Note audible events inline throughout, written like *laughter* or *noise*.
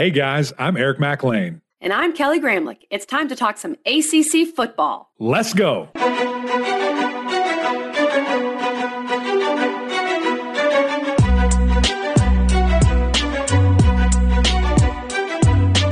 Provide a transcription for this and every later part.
Hey guys, I'm Eric Mac Lain. And I'm Kelly Gramlich. It's time to talk some ACC football. Let's go.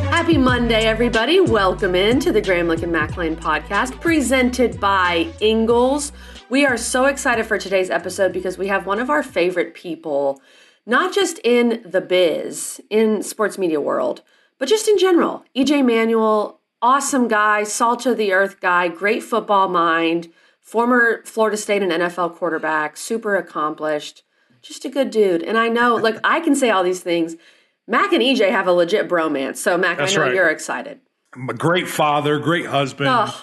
Happy Monday, everybody. Welcome in to the Gramlich and Mac Lain podcast presented by Ingles. We are so excited for today's episode because we have one of our favorite people, not just in the biz, in sports media world, but just in general. EJ Manuel, awesome guy, salt of the earth guy, great football mind, former Florida State and NFL quarterback, super accomplished, just a good dude. And I know, like, *laughs* I can say all these things. Mac and EJ have a legit bromance. So, Mac, That's I know right. you're excited. I'm a great father, great husband. Ugh.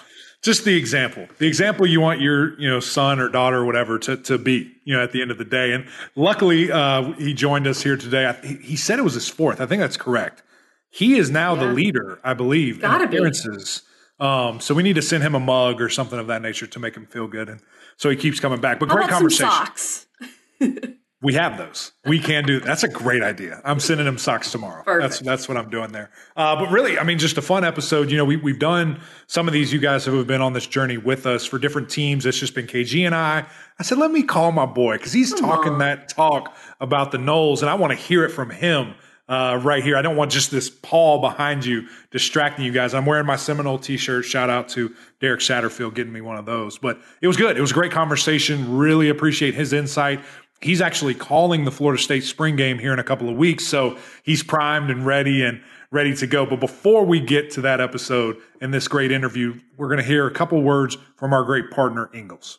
Just the example, the example you want your you know son or daughter or whatever to, to be you know at the end of the day. And luckily, uh, he joined us here today. I, he, said it was his fourth. I think that's correct. He is now the leader, I believe, Gotta in be. appearances. Um, so we need to send him a mug or something of that nature to make him feel good, and so he keeps coming back. But great conversation. socks? *laughs* We have those. We can do. That's a great idea. I'm sending him socks tomorrow. That's Perfect. that's what I'm doing there. Uh, but really, I mean, just a fun episode. You know, we we've done some of these. You guys who have been on this journey with us for different teams. It's just been KG and I. I said, let me call my boy because he's talking on. that talk about the Noles, and I want to hear it from him. Uh, right here. I don't want just this Paul behind you distracting you guys. I'm wearing my Seminole t-shirt. Shout out to Derek Satterfield getting me one of those. But it was good. It was a great conversation. Really appreciate his insight. He's actually calling the Florida State spring game here in a couple of weeks. So he's primed and ready and ready to go. But before we get to that episode and this great interview, we're going to hear a couple words from our great partner, Ingles.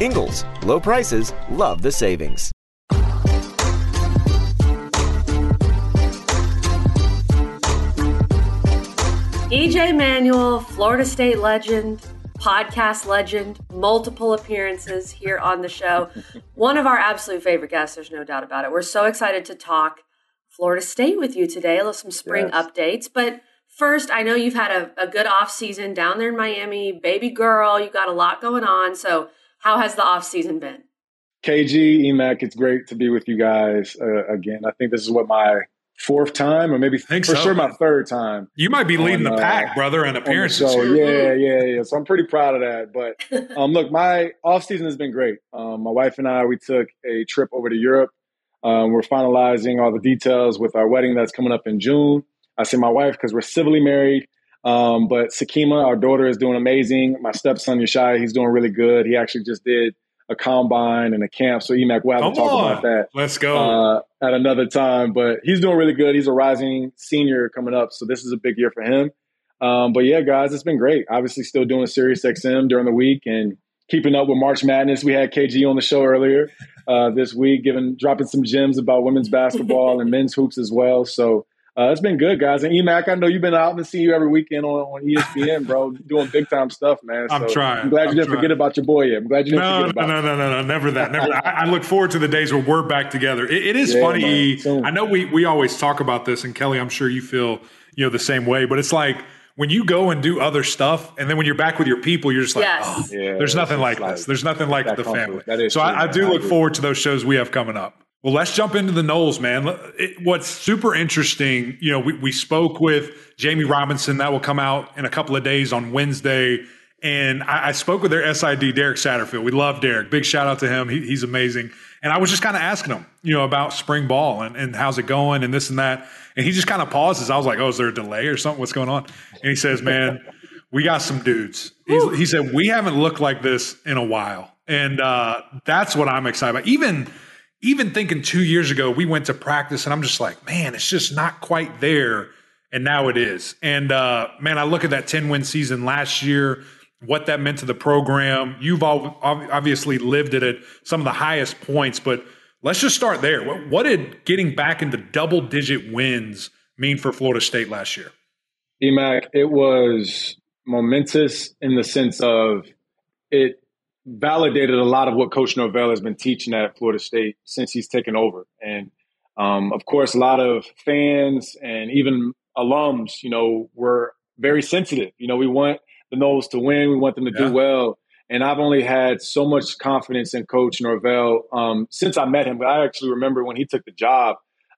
Ingles, low prices, love the savings. EJ Manuel, Florida State legend, podcast legend, multiple appearances here on the show. One of our absolute favorite guests, there's no doubt about it. We're so excited to talk Florida State with you today. Some spring Yes. updates. But first, I know you've had a, a good off season down there in Miami. Baby girl, you got a lot going on. So, how has the off season been? KG, EMAC, it's great to be with you guys uh, again. I think this is what my fourth time, or maybe Think for so. sure my third time. You might be leading On, the uh, pack, brother, in on appearances. show. here. Yeah, yeah, yeah. So I'm pretty proud of that. But *laughs* um, look, my off season has been great. Um, my wife and I we took a trip over to Europe. Um, we're finalizing all the details with our wedding that's coming up in June. I say my wife because we're civilly married. Um, but Sakima, our daughter, is doing amazing. My stepson Yeshai, he's doing really good. He actually just did a combine and a camp. So EMAC, we'll have Come to talk on. about that Let's go. uh, at another time. But he's doing really good. He's a rising senior coming up, so this is a big year for him. Um, but yeah, guys, it's been great. Obviously, still doing Sirius XM during the week and keeping up with March Madness. We had KG on the show earlier uh, this week, giving dropping some gems about women's basketball and men's hoops as well. So. Uh, it's been good, guys. And EMAC, I know you've been out and see you every weekend on, on ESPN, bro, doing big time stuff, man. I'm So trying. I'm glad you I'm didn't trying. forget about your boy yet. I'm glad you didn't No, no, forget about no, him. no, no, no, never that. Never that. I, I look forward to the days where we're back together. It, it is Yeah, funny. man. I know we we always talk about this, and Kelly, I'm sure you feel you know the same way. But it's like when you go and do other stuff, and then when you're back with your people, you're just like, Yes. oh, Yeah, there's nothing like, like this. There's nothing like the comfort. family. That is so true, I, I do I look agree. forward to those shows we have coming up. Well, let's jump into the Noles, man. It, what's super interesting, you know, we, we spoke with Jamie Robinson. That will come out in a couple of days on Wednesday. And I, I spoke with their SID, Derek Satterfield. We love Derek. Big shout out to him. He, he's amazing. And I was just kind of asking him, you know, about spring ball and, and how's it going and this and that. And he just kind of pauses. I was like, oh, is there a delay or something? What's going on? And he says, man, we got some dudes. He said, we haven't looked like this in a while. And uh, that's what I'm excited about. Even even thinking two years ago, we went to practice and I'm just like, man, it's just not quite there. And now it is. And uh, man, I look at that 10 win season last year, what that meant to the program. You've all obviously lived it at some of the highest points, but let's just start there. What, what did getting back into double digit wins mean for Florida State last year? EMAC, it was momentous in the sense of it validated a lot of what Coach Norvell has been teaching at Florida State since he's taken over. And um, of course, a lot of fans and even alums, you know, were very sensitive. You know, we want the Noles to win, we want them to yeah. do well. And I've only had so much confidence in Coach Norvell um, since I met him. But I actually remember when he took the job,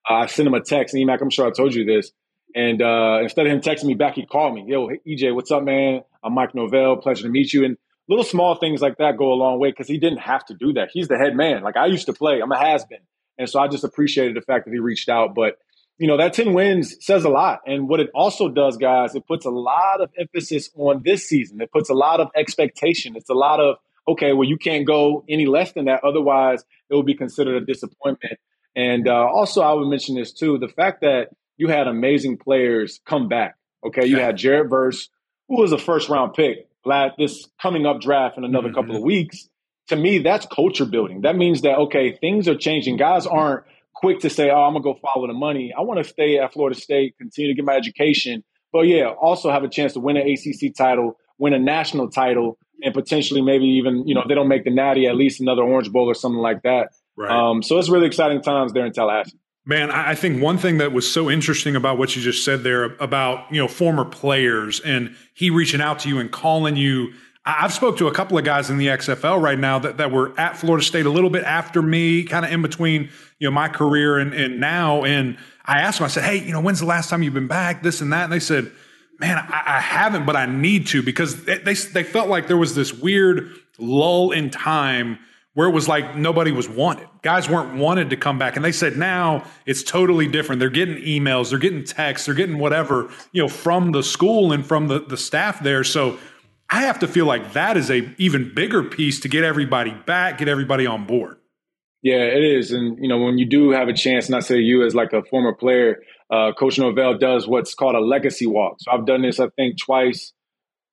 uh, I sent him a text. And EMAC, I'm sure I told you this. And uh, instead of him texting me back, he called me. Yo, hey, EJ, what's up, man? I'm Mike Norvell. Pleasure to meet you. And little small things like that go a long way because he didn't have to do that. He's the head man. Like I used to play. I'm a has been. And so I just appreciated the fact that he reached out. But you know, that 10 wins says a lot. And what it also does, guys, it puts a lot of emphasis on this season. It puts a lot of expectation. It's a lot of, okay, well, you can't go any less than that. Otherwise, it will be considered a disappointment. And uh, also, I would mention this too the fact that you had amazing players come back. Okay. You had Jared Verse, who was a first round pick, this coming up draft in another mm-hmm. couple of weeks. To me, that's culture building. That means that, okay, things are changing. Guys aren't quick to say, oh, I'm going to go follow the money. I want to stay at Florida State, continue to get my education, but yeah, also have a chance to win an ACC title, win a national title, and potentially maybe even, you know, if they don't make the Natty, at least another Orange Bowl or something like that. Right. Um, so it's really exciting times there in Tallahassee. Man, I think one thing that was so interesting about what you just said there about, you know, former players and he reaching out to you and calling you I've spoke to a couple of guys in the XFL right now that, that were at Florida State a little bit after me, kind of in between, you know, my career and, and now. And I asked them, I said, Hey, you know, when's the last time you've been back? This and that. And they said, man, I, I haven't, but I need to because they, they, they felt like there was this weird lull in time where it was like nobody was wanted. Guys weren't wanted to come back. And they said now it's totally different. They're getting emails, they're getting texts, they're getting whatever, you know, from the school and from the, the staff there. So I have to feel like that is a even bigger piece to get everybody back, get everybody on board. Yeah, it is. And, you know, when you do have a chance, and I say you as like a former player, uh, Coach Norvell does what's called a legacy walk. So I've done this, I think, twice,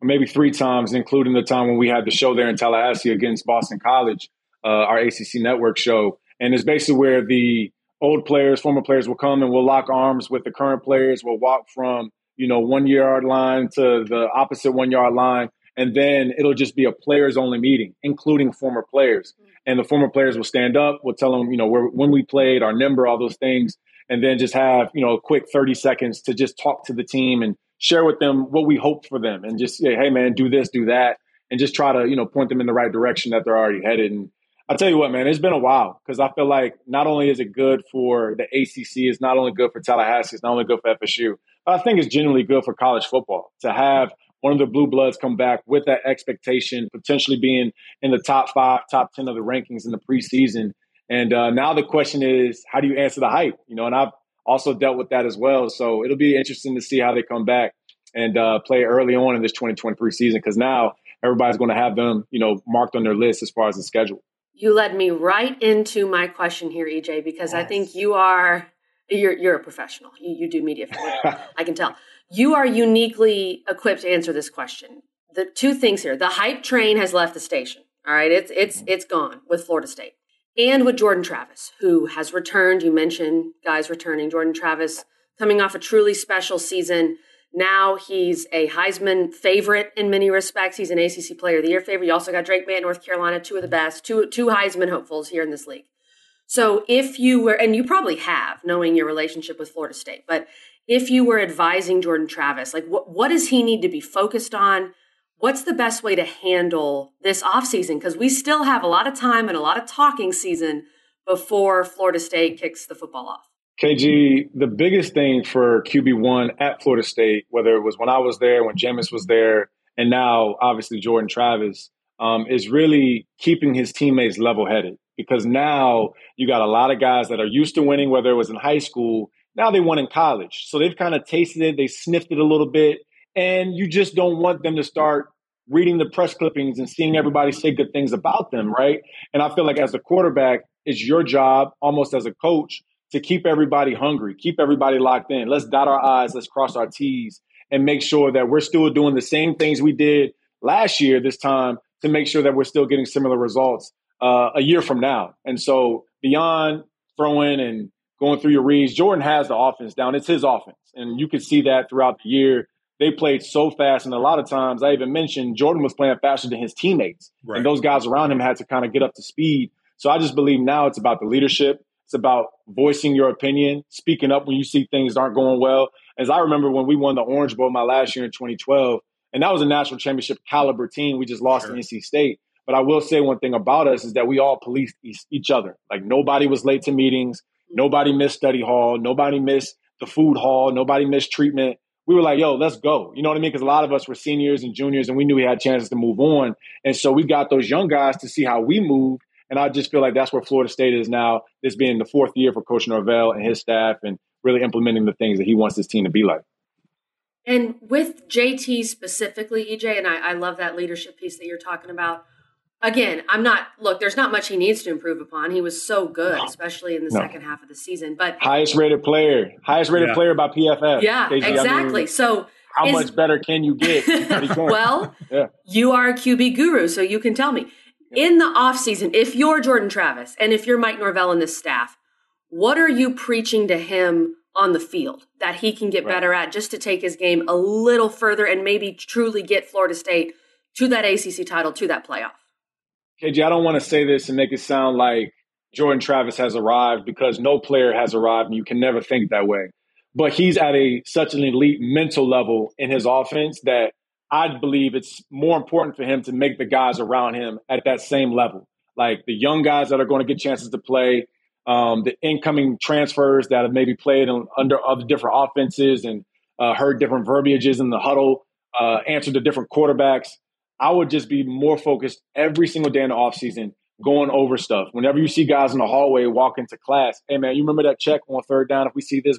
maybe three times, including the time when we had the show there in Tallahassee against Boston College, uh, our ACC network show. And it's basically where the old players, former players will come and we'll lock arms with the current players. We'll walk from, you know, one yard line to the opposite one yard line and then it'll just be a players only meeting, including former players. Mm-hmm. And the former players will stand up, we'll tell them, you know, where, when we played, our number, all those things, and then just have, you know, a quick 30 seconds to just talk to the team and share with them what we hope for them and just say, hey, man, do this, do that, and just try to, you know, point them in the right direction that they're already headed. And I tell you what, man, it's been a while because I feel like not only is it good for the ACC, it's not only good for Tallahassee, it's not only good for FSU, but I think it's genuinely good for college football to have one of the blue bloods come back with that expectation, potentially being in the top five, top 10 of the rankings in the preseason. And uh, now the question is, how do you answer the hype? You know, and I've also dealt with that as well. So it'll be interesting to see how they come back and uh, play early on in this 2023 season because now everybody's going to have them, you know, marked on their list as far as the schedule. You led me right into my question here, EJ, because yes. I think you are you're you're a professional. You, you do media for *laughs* I can tell you are uniquely equipped to answer this question. The two things here: the hype train has left the station. All right, it's it's it's gone with Florida State, and with Jordan Travis, who has returned. You mentioned guys returning. Jordan Travis coming off a truly special season. Now he's a Heisman favorite in many respects. He's an ACC Player of the Year favorite. You also got Drake Maye, North Carolina, two of the best, two two Heisman hopefuls here in this league. So if you were, and you probably have, knowing your relationship with Florida State, but if you were advising Jordan Travis, like what, what does he need to be focused on? What's the best way to handle this offseason? Because we still have a lot of time and a lot of talking season before Florida State kicks the football off. KG, the biggest thing for QB1 at Florida State, whether it was when I was there, when Jameis was there, and now obviously Jordan Travis, um, is really keeping his teammates level headed. Because now you got a lot of guys that are used to winning, whether it was in high school now they won in college. So they've kind of tasted it, they sniffed it a little bit, and you just don't want them to start reading the press clippings and seeing everybody say good things about them, right? And I feel like as a quarterback, it's your job, almost as a coach, to keep everybody hungry, keep everybody locked in. Let's dot our I's, let's cross our T's, and make sure that we're still doing the same things we did last year this time to make sure that we're still getting similar results uh, a year from now. And so beyond throwing and going through your reads. Jordan has the offense down. It's his offense. And you can see that throughout the year. they played so fast. And a lot of times, I even mentioned Jordan was playing faster than his teammates. Right. And those guys around him had to kind of get up to speed. So I just believe now it's about the leadership. It's about voicing your opinion, speaking up when you see things aren't going well. As I remember when we won the Orange Bowl my last year in 2012, and that was a national championship caliber team. We just lost sure. to NC State. But I will say one thing about us is that we all policed each other. Like nobody was late to meetings, mm-hmm. nobody missed study hall, nobody missed the food hall, nobody missed treatment. We were like, yo, let's go. You know what I mean? Because a lot of us were seniors and juniors and we knew we had chances to move on. And so we got those young guys to see how we moved. And I just feel like that's where Florida State is now, this being the fourth year for Coach Norvell and his staff and really implementing the things that he wants his team to be like. And with JT specifically, EJ, and I, I love that leadership piece that you're talking about again, I'm not look, there's not much he needs to improve upon. He was so good, especially in the no. second half of the season. But highest rated player, highest rated yeah. player by PFF. Yeah, exactly. I mean, so how is, much better can you get? *laughs* well, yeah. you are a QB guru, so you can tell me. In the offseason, if you're Jordan Travis and if you're Mike Norvell and this staff, what are you preaching to him on the field that he can get right. better at just to take his game a little further and maybe truly get Florida State to that ACC title, to that playoff? KG, I don't want to say this and make it sound like Jordan Travis has arrived because no player has arrived and you can never think that way. But he's at a such an elite mental level in his offense that I believe it's more important for him to make the guys around him at that same level. Like the young guys that are going to get chances to play, um, the incoming transfers that have maybe played under other different offenses and uh, heard different verbiages in the huddle, uh, answered to different quarterbacks. I would just be more focused every single day in the offseason going over stuff. Whenever you see guys in the hallway walk into class, hey man, you remember that check on third down? If we see this,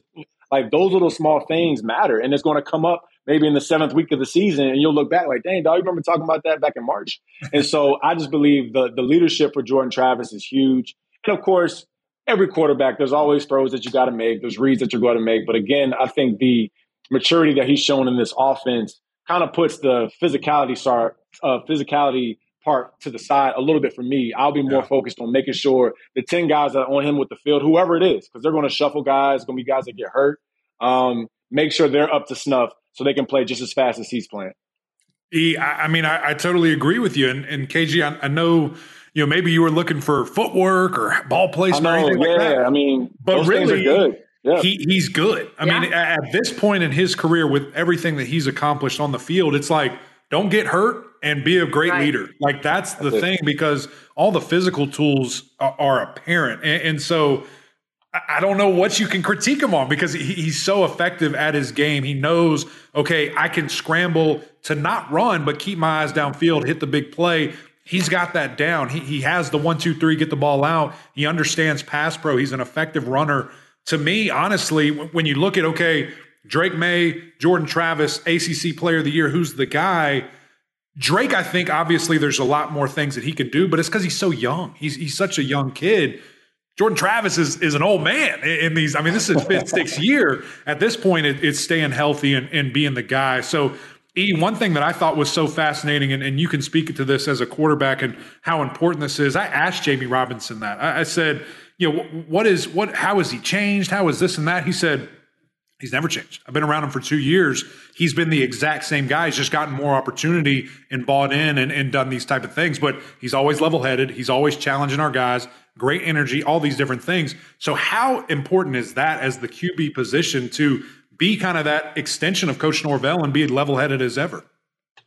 like those little small things matter, and it's going to come up maybe in the seventh week of the season, and you'll look back like, dang, dog, you remember talking about that back in March? and so I just believe the the leadership for Jordan Travis is huge, and of course. Every quarterback, there's always throws that you got to make. There's reads that you're going to make. But again, I think the maturity that he's shown in this offense kind of puts the physicality start uh, physicality part to the side a little bit for me. I'll be more yeah. focused on making sure the 10 guys that are on him with the field, whoever it is, because they're going to shuffle guys, going to be guys that get hurt, um, make sure they're up to snuff so they can play just as fast as he's playing. I mean, I, I totally agree with you. And, and KG, I, I, know, you know, maybe you were looking for footwork or ball placement or anything yeah, like that. I mean, but really, good. Yeah. He, he's good. I yeah. mean, at this point in his career, with everything that he's accomplished on the field, it's like, don't get hurt and be a great right. leader. Like that's the that's thing because all the physical tools are, are apparent. And, and, so I don't know what you can critique him on because he's so effective at his game. He knows, okay, I can scramble to not run, but keep my eyes downfield, hit the big play. He's got that down. He, he has the one, two, three, get the ball out. He understands pass pro. He's an effective runner. To me, honestly, when you look at, okay, Drake Maye, Jordan Travis, ACC player of the year, who's the guy? Drake, I think obviously there's a lot more things that he could do, but it's because he's so young. He's he's such a young kid. Jordan Travis is is an old man in these. I mean, this is fifth, sixth year. At this point, it, it's staying healthy and, and being the guy. So, E, one thing that I thought was so fascinating, and, and you can speak to this as a quarterback and how important this is. I asked Jamie Robinson that. I, I said, you know, what is what? How has he changed? How is this and that? He said He's never changed. I've been around him for two years. He's been the exact same guy. He's just gotten more opportunity and bought in and, and done these type of things. But he's always level headed. He's always challenging our guys. Great energy. All these different things. So how important is that as the QB position to be kind of that extension of Coach Norvell and be level headed as ever?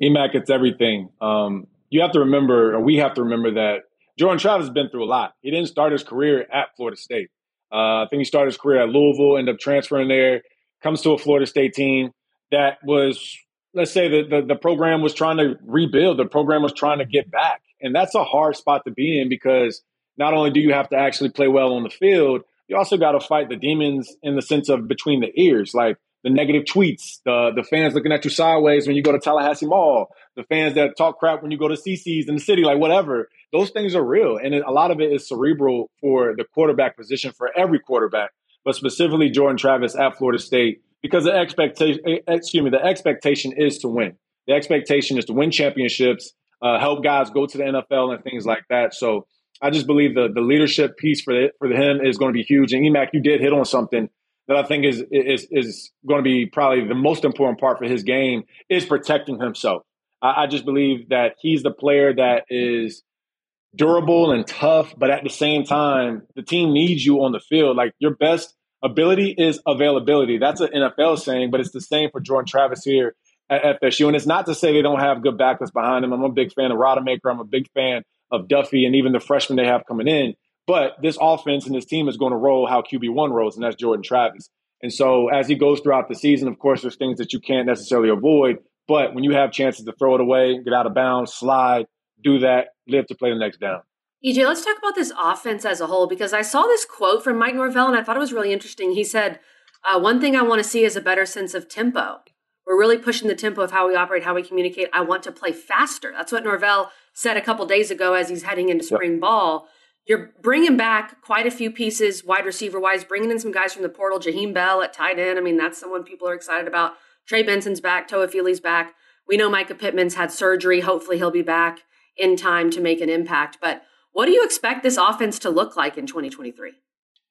EMAC, it's everything. Um, you have to remember, or we have to remember that Jordan Travis has been through a lot. He didn't start his career at Florida State. Uh, I think he started his career at Louisville, ended up transferring there comes to a Florida State team that was, let's say, the, the, the program was trying to rebuild, the program was trying to get back. And that's a hard spot to be in because not only do you have to actually play well on the field, you also got to fight the demons in the sense of between the ears, like the negative tweets, the the fans looking at you sideways when you go to Tallahassee Mall, the fans that talk crap when you go to CC's in the city, like whatever. Those things are real, and a lot of it is cerebral for the quarterback position for every quarterback but specifically Jordan Travis at Florida State, because the expectation, eh, excuse me, the expectation is to win. The expectation is to win championships, uh, help guys go to the NFL and things like that. So I just believe the the leadership piece for the, for him is going to be huge. And Emac, you did hit on something that I think is is is going to be probably the most important part for his game is protecting himself. I, I just believe that he's the player that is durable and tough, but at the same time, the team needs you on the field. Like your best ability is availability. That's an NFL saying, but it's the same for Jordan Travis here at FSU. And it's not to say they don't have good backups behind him. I'm a big fan of Rodemaker. I'm a big fan of Duffy and even the freshmen they have coming in. But this offense and this team is going to roll how QB1 rolls, and that's Jordan Travis. And so as he goes throughout the season, of course, there's things that you can't necessarily avoid. But when you have chances to throw it away, get out of bounds, slide, do that, live to play the next down. EJ, let's talk about this offense as a whole because I saw this quote from Mike Norvell and I thought it was really interesting. He said, uh, One thing I want to see is a better sense of tempo. We're really pushing the tempo of how we operate, how we communicate. I want to play faster. That's what Norvell said a couple days ago as he's heading into spring yep. ball. You're bringing back quite a few pieces, wide receiver wise, bringing in some guys from the portal. Jaheim Bell at tight end. I mean, that's someone people are excited about. Trey Benson's back. Toafili's back. We know Mycah Pittman's had surgery. Hopefully, he'll be back in time to make an impact. But what do you expect this offense to look like in 2023?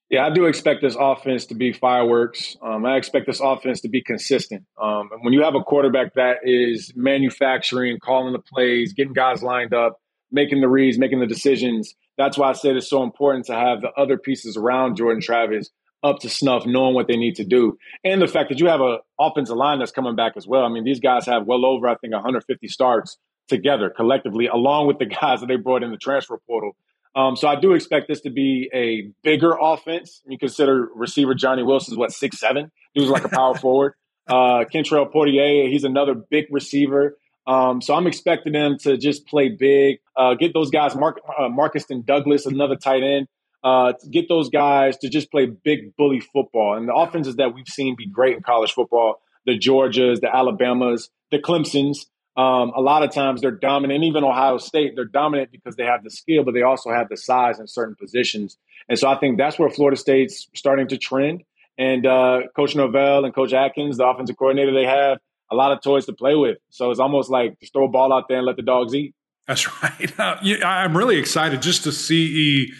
Yeah, I do expect this offense to be fireworks. Um, I expect this offense to be consistent. Um, and when you have a quarterback that is manufacturing, calling the plays, getting guys lined up, making the reads, making the decisions, that's why I said it's so important to have the other pieces around Jordan Travis up to snuff, knowing what they need to do. And the fact that you have an offensive line that's coming back as well. I mean, these guys have well over, I think, 150 starts together collectively, along with the *laughs* guys that they brought in the transfer portal. Um, so I do expect this to be a bigger offense. You consider receiver Johnny Wilson's what six seven. He was like a power *laughs* forward. Uh, Kentrell Poitier, he's another big receiver. Um, so I'm expecting them to just play big, uh, get those guys, Mark, uh, Markeston Douglas, another tight end, uh, get those guys to just play big bully football. And the offenses that we've seen be great in college football, the Georgias, the Alabamas, the Clemsons, um, a lot of times they're dominant. Even Ohio State, they're dominant because they have the skill, but they also have the size in certain positions. And so I think that's where Florida State's starting to trend. And uh, Coach Norvell and Coach Atkins, the offensive coordinator, they have a lot of toys to play with. So it's almost like just throw a ball out there and let the dogs eat. That's *laughs* right. Uh, I'm really excited just to see.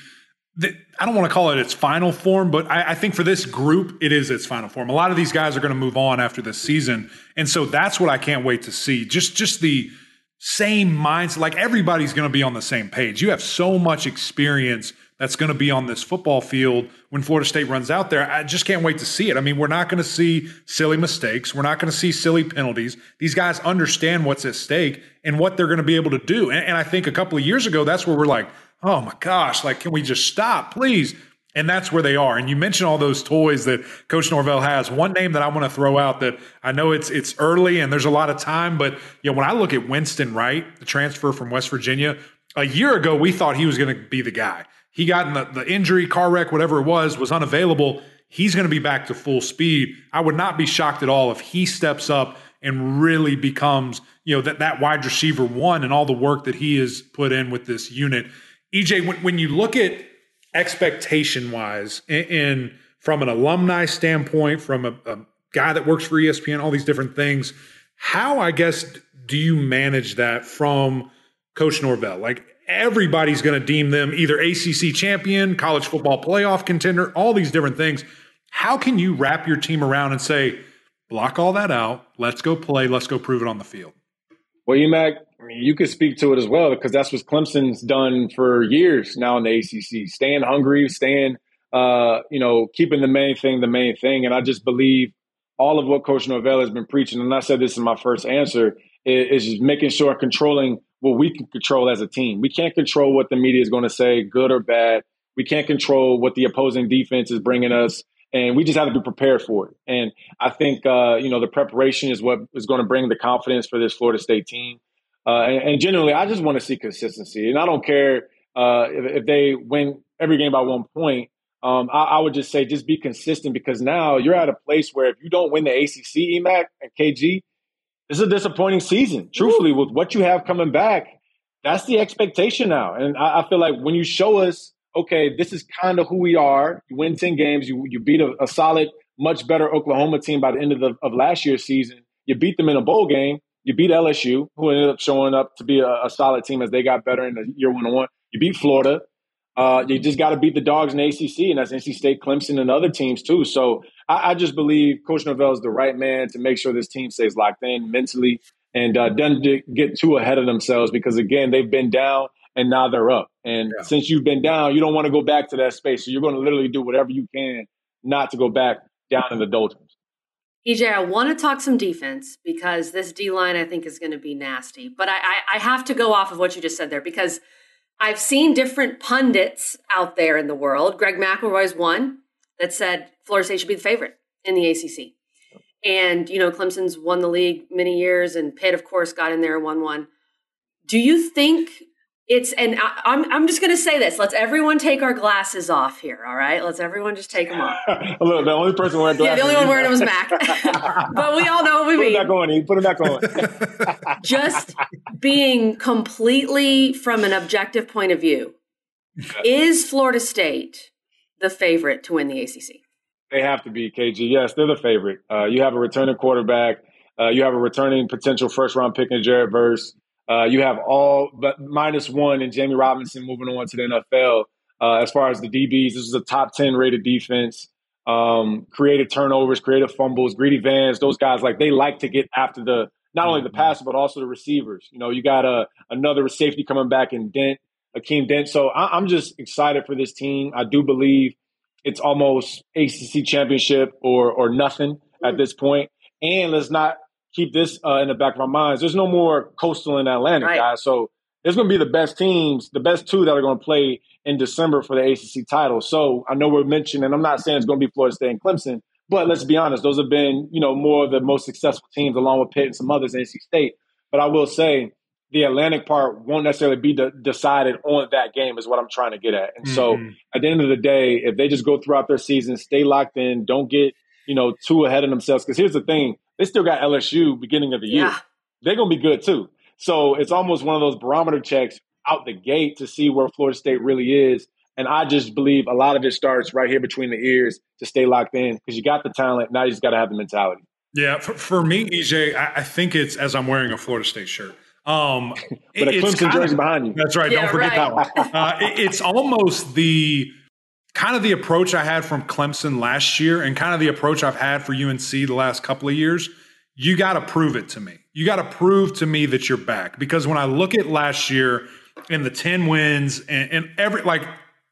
I don't want to call it its final form, but I, I, think for this group, it is its final form. A lot of these guys are going to move on after this season, and so that's what I can't wait to see. Just, just the same mindset. Like everybody's going to be on the same page. You have so much experience that's going to be on this football field when Florida State runs out there. I just can't wait to see it. I mean, we're not going to see silly mistakes. We're not going to see silly penalties. These guys understand what's at stake and what they're going to be able to do. And, and I think a couple of years ago, that's where we're like, oh my gosh, like, can we just stop, please? And that's where they are. And you mentioned all those toys that Coach Norvell has. One name that I want to throw out that I know it's it's early and there's a lot of time, but you know, when I look at Winston Wright, the transfer from West Virginia, a year ago we thought he was going to be the guy. He got in the, the injury, car wreck, whatever it was, was unavailable. He's going to be back to full speed. I would not be shocked at all if he steps up and really becomes, you know, that, that wide receiver one and all the work that he has put in with this unit. EJ, when, when you look at expectation wise, and, from an alumni standpoint, from a, a guy that works for ESPN, all these different things, how, I guess, do you manage that from Coach Norvell? Like, everybody's going to deem them either ACC champion, college football playoff contender, all these different things. How can you wrap your team around and say, block all that out, let's go play, let's go prove it on the field? Well, EMAC, I mean, you could speak to it as well because that's what Clemson's done for years now in the ACC. Staying hungry, staying, uh, you know, keeping the main thing the main thing. And I just believe all of what Coach Norvell has been preaching, and I said this in my first answer, is, is just making sure controlling what we can control as a team. We can't control what the media is going to say, good or bad. We can't control what the opposing defense is bringing us, and we just have to be prepared for it. And I think uh, you know the preparation is what is going to bring the confidence for this Florida State team. Uh, and, and, generally, I just want to see consistency, and I don't care uh, if, if, they win every game by one point. Um, I, I, would just say just be consistent because now you're at a place where if you don't win the ACC, EMAC and KG, this is a disappointing season. Truthfully, with what you have coming back, that's the expectation now. And I, I feel like when you show us, okay, this is kind of who we are. You win ten games. You you beat a, a solid, much better Oklahoma team by the end of the, of last year's season. You beat them in a bowl game. You beat LSU, who ended up showing up to be a, a solid team as they got better in the year one on one. You beat Florida. Uh, you just got to beat the dogs in ACC, and that's NC State, Clemson, and other teams too. So I, I, just believe Coach Norvell is the right man to make sure this team stays locked in mentally and uh, doesn't get too ahead of themselves because again they've been down and now they're up. And yeah. since you've been down, you don't want to go back to that space. So you're going to literally do whatever you can not to go back down in the doldrums. EJ, I want to talk some defense because this D line I think is going to be nasty. But I, I, I have to go off of what you just said there because I've seen different pundits out there in the world. Greg McElroy's one that said Florida State should be the favorite in the ACC. And, you know, Clemson's won the league many years, and Pitt, of course, got in there and won one. Do you think it's, and I, I'm, I'm just going to say this. Let's everyone take our glasses off here, all right? Let's everyone just take them off. *laughs* Look, the only person wearing glasses. Yeah, the only one wearing them was Mac. *laughs* but we all know what we Put mean. Put it back on. Put it back on. *laughs* just being completely from an objective point of view, is Florida State the favorite to win the ACC? They have to be KG. Yes, they're the favorite. Uh, you have a returning quarterback. Uh, you have a returning potential first round pick in Jared Verse. Uh, you have all but minus one and Jamie Robinson moving on to the NFL. Uh, as far as the DBs, this is a top ten rated defense. Um, creative turnovers, creative fumbles, Greedy Vance, Those guys like they like to get after the not only the mm-hmm. passer but also the receivers. You know, you got a another safety coming back in Dent, Akeem Dent. So I, I'm just excited for this team. I do believe it's almost ACC championship or or nothing at mm. this point. And let's not keep this uh, in the back of our minds. There's no more coastal and Atlantic right. guys, so it's going to be the best teams, the best two that are going to play in December for the ACC title. So I know we're mentioning, I'm not saying it's going to be Florida State and Clemson, but let's be honest, those have been you know more of the most successful teams, along with Pitt and some others, NC State. But I will say the Atlantic part won't necessarily be de- decided on that game, is what I'm trying to get at. And mm-hmm. so at the end of the day, if they just go throughout their season, stay locked in, don't get you know too ahead of themselves. Because here's the thing: they still got LSU beginning of the year. Yeah. They're gonna be good too. So it's almost one of those barometer checks out the gate to see where Florida State really is. And I just believe a lot of it starts right here between the ears to stay locked in because you got the talent. Now you just got to have the mentality. Yeah, for, for me, EJ, I, I, think it's as I'm wearing a Florida State shirt. Um, *laughs* but a Clemson jersey behind you. That's right. Yeah, don't forget right. that one. Uh, it, it's almost the kind of the approach I had from Clemson last year, and kind of the approach I've had for UNC the last couple of years. You got to prove it to me. You got to prove to me that you're back because when I look at last year and the ten wins and, and every like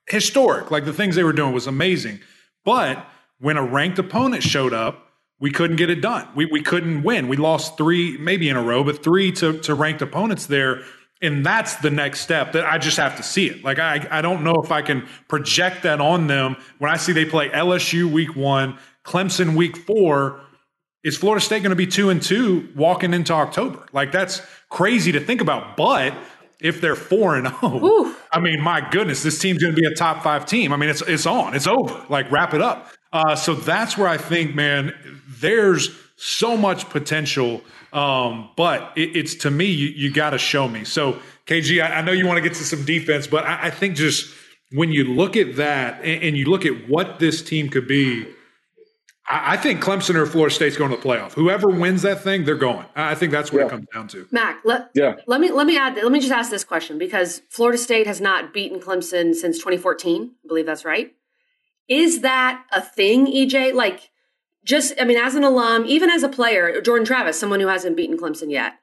historic, like the things they were doing was amazing, but when a ranked opponent showed up we couldn't get it done. We, we couldn't win. We lost three, maybe in a row, but three to, to ranked opponents there. And that's the next step that I just have to see it. Like, I, I don't know if I can project that on them when I see they play LSU week one, Clemson week four. Is Florida State going to be two and two walking into October? Like, that's crazy to think about. But if they're four and oh, I mean, my goodness, this team's going to be a top five team. I mean, it's it's on, it's over. Like, wrap it up. Uh, so that's where I think, man, there's so much potential. Um, but it, it's to me, you, you got to show me. So, KG, I, I, know you want to get to some defense, but I, I think just when you look at that and, and, you look at what this team could be, I, I, think Clemson or Florida State's going to the playoff. Whoever wins that thing, they're going. I think that's what yeah. it comes down to. Mac, let, yeah. let me let me add. Let me just ask this question because Florida State has not beaten Clemson since 2014. I believe that's right. Is that a thing, EJ? Like just, I mean, as an alum, even as a player, Jordan Travis, someone who hasn't beaten Clemson yet,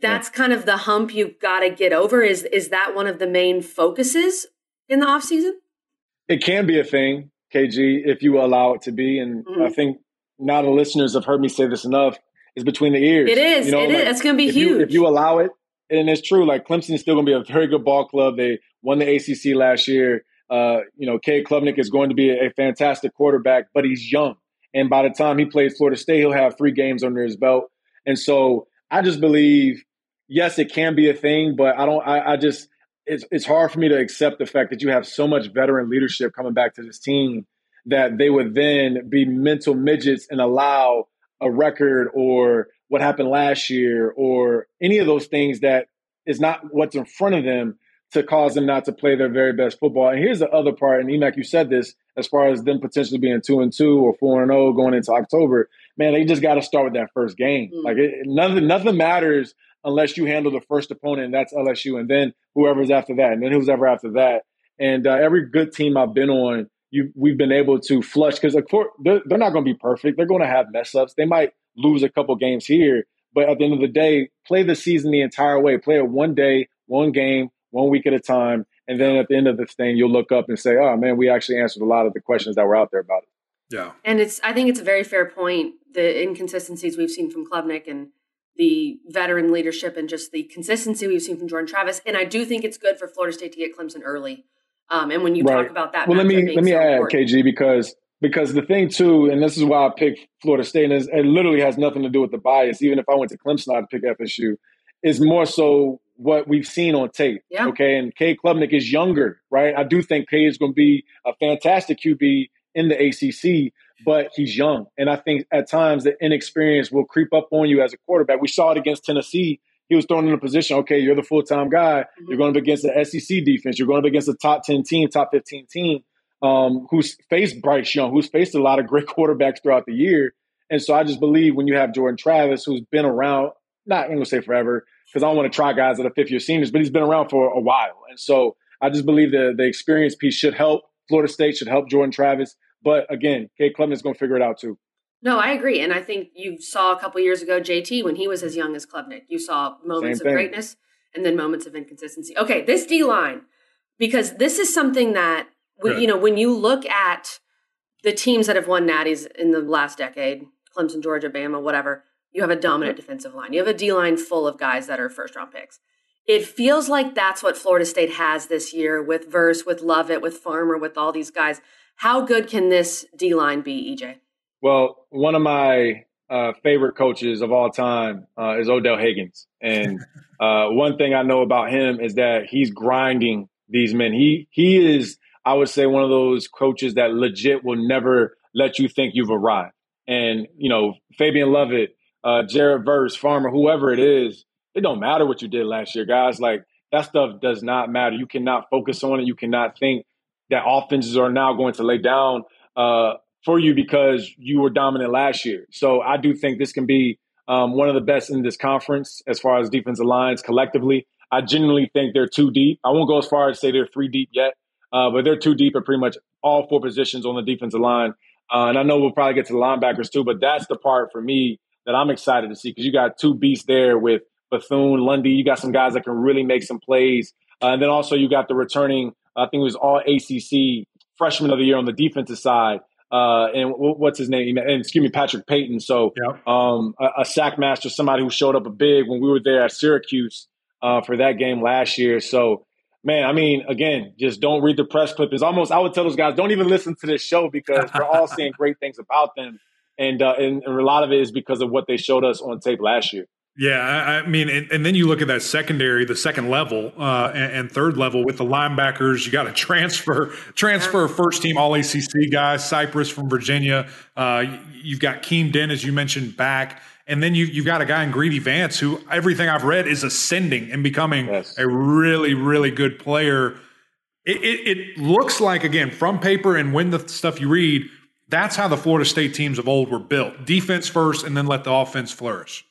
that's yeah. kind of the hump you've got to get over. Is is that one of the main focuses in the offseason? It can be a thing, KG, if you allow it to be. And mm-hmm. I think now the listeners have heard me say this enough. Is between the ears. It is. You know, it like, is. It's going to be if huge. You, if you allow it, and it's true. Like Clemson is still going to be a very good ball club. They won the ACC last year. Uh, you know, Cade Klubnik is going to be a fantastic quarterback, but he's young. And by the time he plays Florida State, he'll have three games under his belt. And so I just believe, yes, it can be a thing, but I don't, I, I just, it's, it's hard for me to accept the fact that you have so much veteran leadership coming back to this team that they would then be mental midgets and allow a record or what happened last year or any of those things that is not what's in front of them to cause them not to play their very best football. And here's the other part, and Emac, you said this as far as them potentially being two and two or four and zero oh going into October. Man, they just got to start with that first game. Mm. Like it, nothing, nothing matters unless you handle the first opponent, and that's LSU, and then whoever's after that, and then who's ever after that. And uh, every good team I've been on, you, we've been able to flush because they're, they're not going to be perfect. They're going to have mess ups. They might lose a couple games here, but at the end of the day, play the season the entire way. Play it one day, one game, one week at a time. And then at the end of this thing, you'll look up and say, oh man, we actually answered a lot of the questions that were out there about it. Yeah. And it's I think it's a very fair point. The inconsistencies we've seen from Klubnik and the veteran leadership and just the consistency we've seen from Jordan Travis. And I do think it's good for Florida State to get Clemson early. Um, and when you right. talk about that, well, let me let me so add important. KG because because the thing too, and this is why I picked Florida State, and it literally has nothing to do with the bias. Even if I went to Clemson, I'd pick FSU. Is more so what we've seen on tape. Yeah. Okay, and Cade Klubnik is younger, right? I do think Cade is going to be a fantastic QB in the ACC, but he's young. And I think at times the inexperience will creep up on you as a quarterback. We saw it against Tennessee. He was thrown in a position, okay, you're the full time guy. Mm-hmm. You're going up against the SEC defense. You're going up against a top 10 team, top 15 team um, who's faced Bryce Young, who's faced a lot of great *laughs* quarterbacks throughout the year. And so I just believe when you have Jordan Travis, who's been around, not I'm going to say forever, because I don't want to try guys that are fifth year seniors, but he's been around for a while. And so I just believe the, the experience piece should help. Florida State should help Jordan Travis. But again, Cade Klubnik is going to figure it out too. No, I agree, and I think you saw a couple years ago JT when he was as young as Klubnik. You saw moments of greatness and then moments of inconsistency. Okay, this D line because this is something that we, you know when you look at the teams that have won natties in the last decade, Clemson, Georgia, Bama, whatever, you have a dominant defensive line. You have a D line full of guys that are first round picks. It feels like that's what Florida State has this year with Verse, with Lovett, with Farmer, with all these guys. How good can this D line be, EJ? Well, one of my uh, favorite coaches of all time uh, is Odell Haggins. and *laughs* uh, one thing I know about him is that he's grinding these men. He he is, I would say, one of those coaches that legit will never let you think you've arrived. And you know, Fabian Lovett, uh, Jared Verse, Farmer, whoever it is, it don't matter what you did last year, guys. Like that stuff does not matter. You cannot focus on it. You cannot think that offenses are now going to lay down uh, for you because you were dominant last year. So I do think this can be um, one of the best in this conference as far as defensive lines collectively. I genuinely think they're too deep. I won't go as far as say they're three deep yet, uh, but they're too deep at pretty much all four positions on the defensive line. Uh, and I know we'll probably get to the linebackers too, but that's the part for me that I'm excited to see because you got two beasts there with Bethune, Lundy. You got some guys that can really make some plays. Uh, and then also you got the returning I think it was all ACC freshman of the year on the defensive side. Uh, and what's his name? And excuse me, Patrick Payton. So, um, a, a, sack master, somebody who showed up a big when we were there at Syracuse uh, for that game last year. So, man, I mean, again, just don't read the press clip. It's almost I would tell those guys don't even listen to this show because we're all *laughs* saying great things about them, and, uh, and and a lot of it is because of what they showed us on tape last year. Yeah, I mean, and, and, then you look at that secondary, the second level uh, and, and, third level with the linebackers. You got to transfer, transfer first team All ACC guys. Cypress from Virginia. Uh, you've got Keem Dent, as you mentioned, back, and then you you've got a guy in Greedy Vance who everything I've read is ascending and becoming yes. a really really good player. It, it, it looks like again from paper and when the stuff you read, that's how the Florida State teams of old were built: defense first, and then let the offense flourish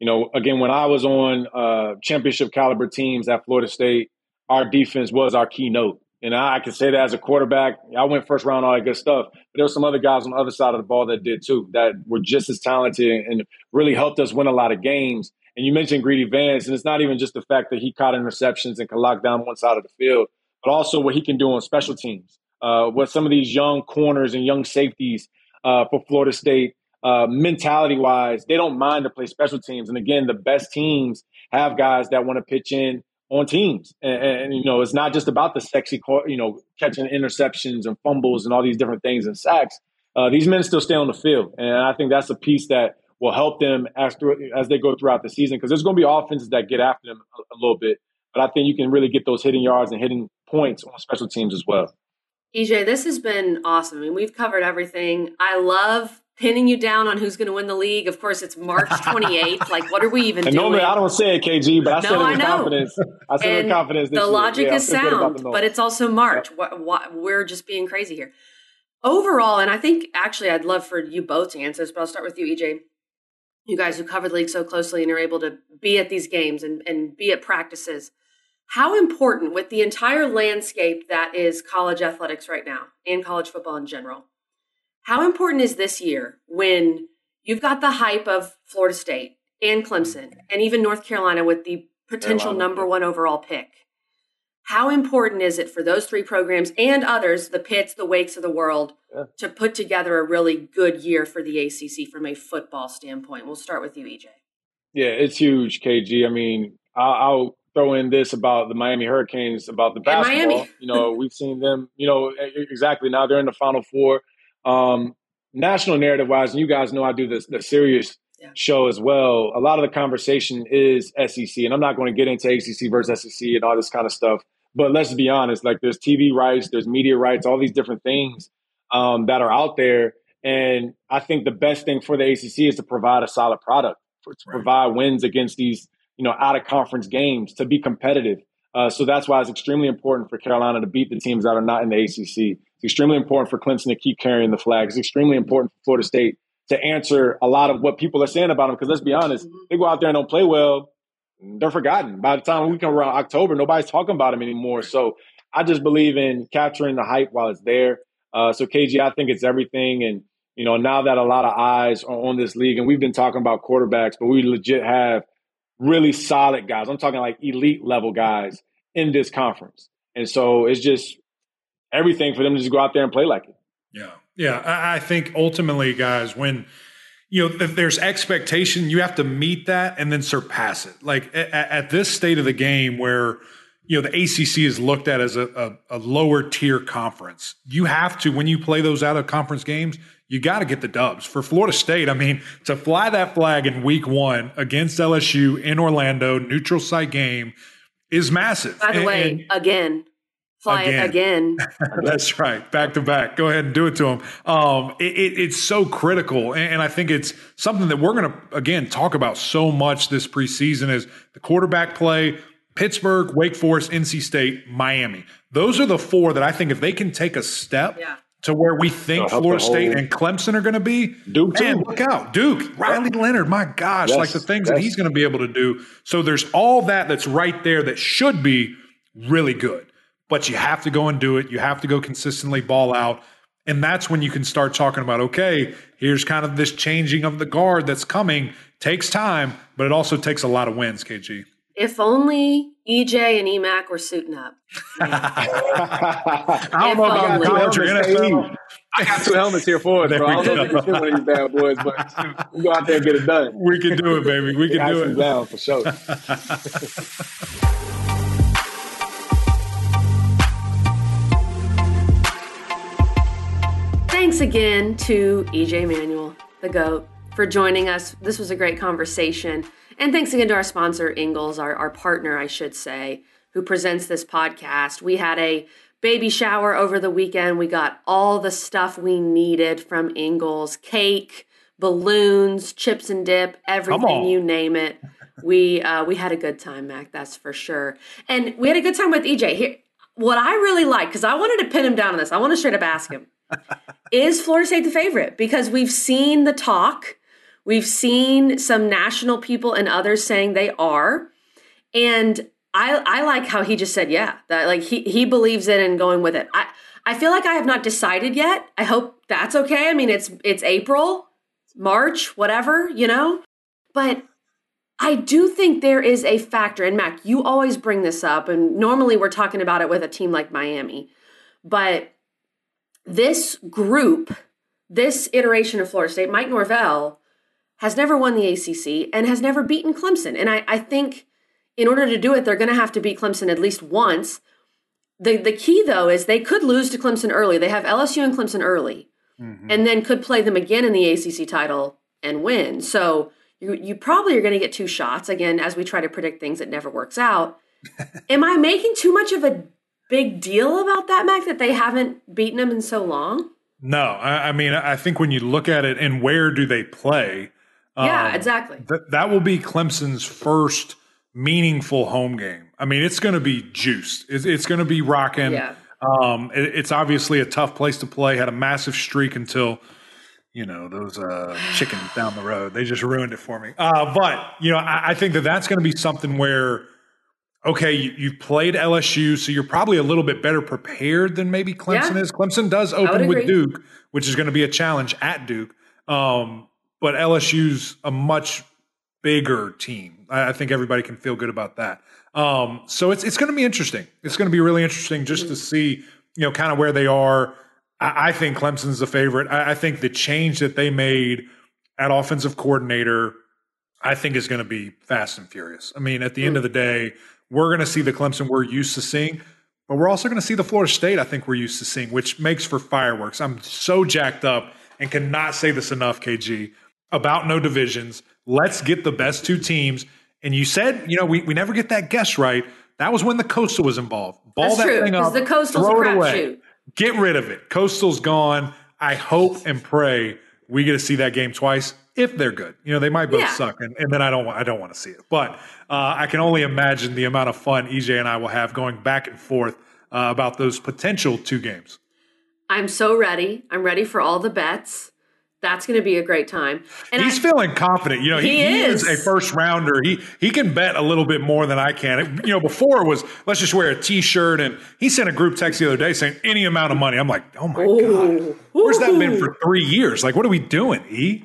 you know, again, when I was on uh, championship caliber teams at Florida State, our defense was our keynote. And I, can say that as a quarterback, I went first round, all that good stuff. But there were some other guys on the other side of the ball that did too, that were just as talented and really helped us win a lot of games. And you mentioned Greedy Vance, and it's not even just the fact that he caught interceptions and can lock down one side of the field, but also what he can do on special teams. Uh, what some of these young corners and young safeties uh, for Florida State uh, mentality wise, they don't mind to play special teams. And again, the best teams have guys that want to pitch in on teams. And, and, you know, it's not just about the sexy, you know, catching interceptions and fumbles and all these different things and sacks. Uh, these men still stay on the field. And I think that's a piece that will help them as, as they go throughout the season because there's going to be offenses that get after them a, a little bit. But I think you can really get those hitting yards and hitting points on special teams as well. EJ, this has been awesome. I mean, we've covered everything. I love pinning you down on who's going to win the league. Of course, it's March *laughs* 28th. like, what are we even and doing? Normally, I don't say it, KG, but I no, said it with confidence. I said it with confidence. the logic yeah, is sound, but it's also March. What, we're just being crazy here. Overall, and I think actually I'd love for you both to answer this, but I'll start with you, EJ. You guys who cover the league so closely and are able to be at these games and, and be at practices. How important with the entire landscape that is college athletics right now and college football in general, how important is this year when you've got the hype of Florida State and Clemson and even North Carolina with the potential Carolina. number one overall pick? How important is it for those three programs and others, the Pits, the Wakes of the world, yeah. to put together a really good year for the ACC from a football standpoint? We'll start with you, EJ. Yeah, it's huge, KG. I mean, I'll, I'll throw in this about the Miami Hurricanes, about the basketball. You know, *laughs* we've seen them, you know, exactly now they're in the Final Four. Um, national narrative wise, and you guys know I do this the Sirius yeah. show as well. A lot of the conversation is SEC, and I'm not going to get into ACC versus SEC and all this kind of stuff. But let's be honest, like there's TV rights, there's media rights, all these different things um, that are out there. And I think the best thing for the ACC is to provide a solid product, for, to right. provide wins against these, you know, out of conference games, to be competitive. Uh, so that's why it's extremely important for Carolina to beat the teams that are not in the ACC. It's extremely important for Clemson to keep carrying the flag. It's extremely important for Florida State to answer a lot of what people are saying about them. Because let's be honest, they go out there and don't play well they're forgotten. By the time we come around October, nobody's talking about them anymore. So I just believe in capturing the hype while it's there. Uh, so KG, I think it's everything. And you know, now that a lot of eyes are on this league, and we've been talking about quarterbacks, but we legit have really solid guys. I'm talking like elite level guys in this conference. And so it's just everything for them to just go out there and play like it. Yeah. Yeah. I think ultimately, guys, when you know, if there's expectation, you have to meet that and then surpass it. Like at, at this state of the game where, you know, the ACC is looked at as a, a, a lower tier conference, you have to, when you play those out of conference games, you got to get the dubs. For Florida State, I mean, to fly that flag in week one against LSU in Orlando, neutral site game, is massive. By the and, way, and, again, fly again. it again. *laughs* That's right, back to back. Go ahead and do it to them. Um, it, it, it's so critical, and, and, I think it's something that we're going to again talk about so much this preseason is the quarterback play. Pittsburgh, Wake Forest, NC State, Miami. Those are the four that I think if they can take a step yeah. To where we think Florida State and Clemson are going to be, Duke, man, look out, Duke, Riley Leonard, my gosh, yes, like the things yes. that he's going to be able to do. So there's all that that's right there that should be really good but you have to go and do it. You have to go consistently ball out. And that's when you can start talking about, okay, here's kind of this changing of the guard that's coming. Takes time, but it also takes a lot of wins, KG. If only EJ and EMAC were suiting up. *laughs* I don't know about college I got two helmets here for us, bro. I don't know if one of these bad boys, but we go out there and get it done. We can do it, baby. We can do it. Down for sure. *laughs* Thanks again to EJ Manuel, the GOAT, for joining us. This was a great conversation. And thanks again to our sponsor, Ingles, our, our partner, I should say, who presents this podcast. We had a baby shower over the weekend. We got all the stuff we needed from Ingles cake, balloons, chips and dip, everything you name it. We uh, we had a good time, Mac. That's for sure. And we had a good time with EJ. Here, what I really like, because I wanted to pin him down on this. I want to straight up ask him *laughs* is Florida State the favorite? Because we've seen the talk, we've seen some national people and others saying they are, and I I like how he just said yeah that like he he believes it and going with it. I I feel like I have not decided yet. I hope that's okay. I mean it's it's April, March, whatever you know, but. I do think there is a factor, and Mac, you always bring this up, and normally we're talking about it with a team like Miami, but this group, this iteration of Florida State, Mike Norvell, has never won the ACC and has never beaten Clemson. And I, I think in order to do it, they're going to have to beat Clemson at least once. The, the key, though, is they could lose to Clemson early. They have LSU and Clemson early, mm-hmm. and then could play them again in the ACC title and win. So you, you probably are going to get two shots. Again, as we try to predict things, it never works out. *laughs* Am I making too much of a big deal about that, Mac, that they haven't beaten them in so long? No, I, I mean, I think when you look at it and where do they play? Yeah, um, exactly. Th- that will be Clemson's first meaningful home game. I mean, it's going to be juiced. It's, it's going to be rocking. Yeah. Um, it, it's obviously a tough place to play. Had a massive streak until you know those uh, *sighs* chickens down the road. They just ruined it for me. Uh, but you know, I, I think that that's going to be something where okay, you, you've played LSU, so you're probably a little bit better prepared than maybe Clemson Yeah. is. Clemson does open with. Duke, which is going to be a challenge at Duke. Um, but LSU's a much bigger team. I, I think everybody can feel good about that. Um, so it's it's going to be interesting. It's going to be really interesting just to see, you know, kind of where they are. I, I think Clemson's the favorite. I, I think the change that they made at offensive coordinator, I think is going to be fast and furious. I mean, at the end of the day, we're going to see the Clemson we're used to seeing, but we're also going to see the Florida State I think we're used to seeing, which makes for fireworks. I'm so jacked up and cannot say this enough, KG, about no divisions. Let's get the best two teams. And you said, you know, we, we never get that guess right. That was when the Coastal was involved. Ball That's that true, thing up, the Coastal's a throw it away. crapshoot. Get rid of it. Coastal's gone. I hope and pray we get to see that game twice if they're good. You know, they might both Yeah. suck, and, and then I don't want I don't want to see it. But uh, I can only imagine the amount of fun EJ and I will have going back and forth uh, about those potential two games. I'm so ready. I'm ready for all the bets. That's going to be a great time. And He's I, feeling confident. You know, he, He he is. is. a first rounder. He he can bet a little bit more than I can. You know, before it was let's just wear a t-shirt, and he sent a group text the other day saying any amount of money. I'm like, oh my god, Ooh. Where's that been for three years? Like, what are we doing? E.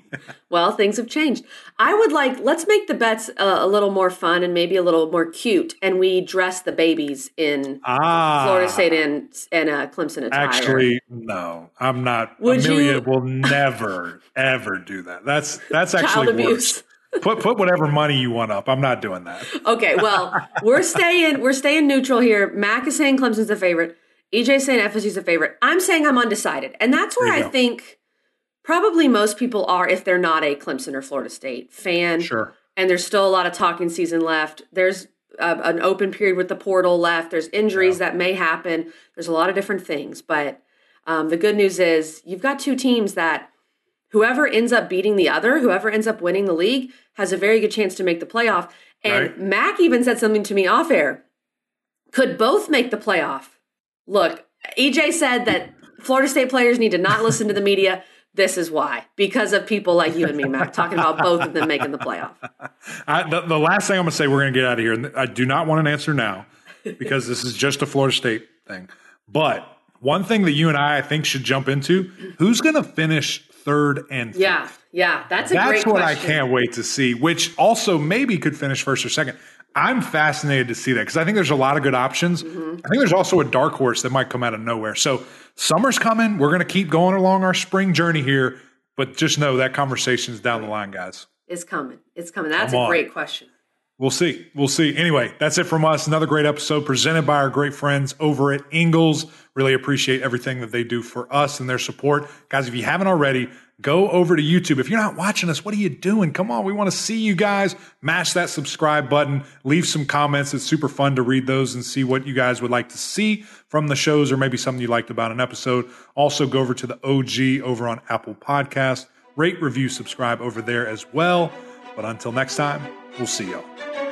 Well, things have changed. I would like let's make the bets uh, a little more fun and maybe a little more cute, and we dress the babies in Ah, Florida State and and uh, Clemson attire. Actually, no, I'm not. Would Amelia you- will never ever do that. That's that's child actually abuse. worse. Put put whatever money you want up. I'm not doing that. Okay, well, we're staying we're staying neutral here. Mac is saying Clemson's a favorite. EJ saying FSU's a favorite. I'm saying I'm undecided, and that's where I go. think probably most people are if they're not a Clemson or Florida State fan. Sure. and there's still a lot of talking season left. There's uh, an open period with the portal left. There's injuries that may happen. There's a lot of different things, but um, the good news is you've got two teams that whoever ends up beating the other, whoever ends up winning the league, has a very good chance to make the playoff. And Right. Mac even said something to me off air. Could both make the playoff? Look, EJ said that Florida State players need to not listen to the media. This is why, because of people like you and me, Mac, talking about both of them making the playoff. I, the, the last thing I'm going to say, we're going to get out of here, and I do not want an answer now because this is just a Florida State thing. But one thing that you and I, I think, should jump into: who's going to finish third and fifth? Yeah, yeah, that's a That's what question. I can't wait to see, which also maybe could finish first or second. I'm fascinated to see that because I think there's a lot of good options. Mm-hmm. I think there's also a dark horse that might come out of nowhere. So summer's coming. We're going to keep going along our spring journey here, but just know that conversation's down the line, guys. It's coming. It's coming. That's Come a on. great question. We'll see. We'll see. Anyway, that's it from us. Another great episode presented by our great friends over at Ingles. Really appreciate everything that they do for us and their support. Guys, if you haven't already, go over to YouTube. If you're not watching us, what are you doing? Come on, we want to see you guys. Mash that subscribe button. Leave some comments. It's super fun to read those and see what you guys would like to see from the shows or maybe something you liked about an episode. Also, go over to the OG over on Apple Podcast. Rate, review, subscribe over there as well. But until next time, we'll see y'all.